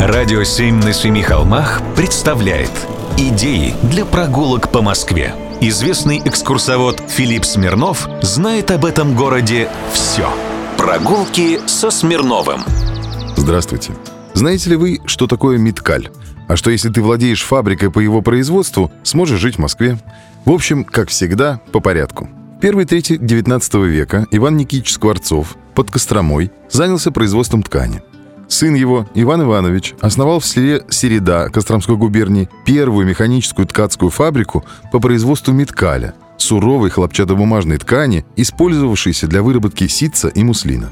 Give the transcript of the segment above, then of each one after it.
Радио «Семь на семи холмах» представляет Идеи для прогулок по Москве. Известный экскурсовод Филипп Смирнов знает об этом городе все. Прогулки со Смирновым. Здравствуйте. Знаете ли вы, что такое Миткаль? А что если ты владеешь фабрикой по его производству, сможешь жить в Москве? В общем, как всегда, по порядку. В первой трети XIX века Иван Никитич Скворцов под Костромой занялся производством ткани. Сын его, Иван Иванович, основал в селе Середа Костромской губернии первую механическую ткацкую фабрику по производству меткаля, суровой хлопчатобумажной ткани, использовавшейся для выработки ситца и муслина.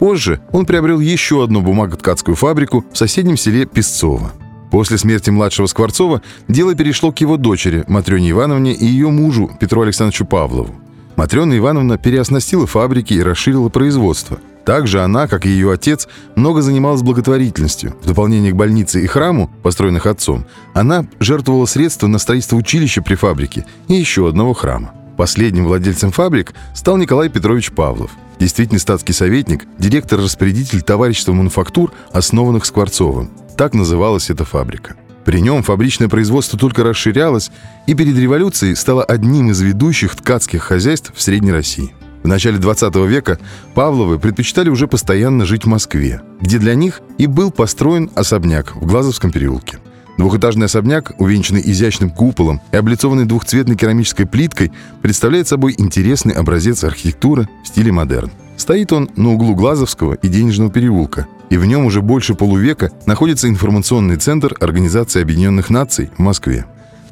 Позже он приобрел еще одну бумаготкацкую фабрику в соседнем селе Песцово. После смерти младшего Скворцова дело перешло к его дочери Матрёне Ивановне и ее мужу Петру Александровичу Павлову. Матрена Ивановна переоснастила фабрики и расширила производство. Также она, как и ее отец, много занималась благотворительностью. В дополнение к больнице и храму, построенных отцом, она жертвовала средства на строительство училища при фабрике и еще одного храма. Последним владельцем фабрик стал Николай Петрович Павлов, действительный статский советник, директор-распорядитель товарищества мануфактур, основанных Скворцовым. Так называлась эта фабрика. При нем фабричное производство только расширялось и перед революцией стало одним из ведущих ткацких хозяйств в Средней России. В начале 20 века Павловы предпочитали уже постоянно жить в Москве, где для них и был построен особняк в Глазовском переулке. Двухэтажный особняк, увенчанный изящным куполом и облицованный двухцветной керамической плиткой, представляет собой интересный образец архитектуры в стиле модерн. Стоит он на углу Глазовского и Денежного переулка, и в нем уже больше полувека находится информационный центр Организации Объединенных Наций в Москве.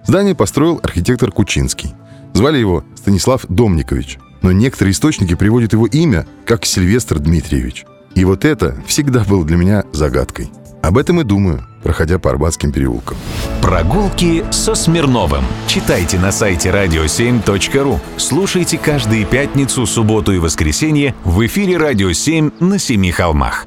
Здание построил архитектор Кучинский. Звали его Станислав Домникович но некоторые источники приводят его имя как Сильвестр Дмитриевич. И вот это всегда было для меня загадкой. Об этом и думаю, проходя по Арбатским переулкам. Прогулки со Смирновым. Читайте на сайте radio7.ru. Слушайте каждые пятницу, субботу и воскресенье в эфире «Радио 7» на Семи холмах.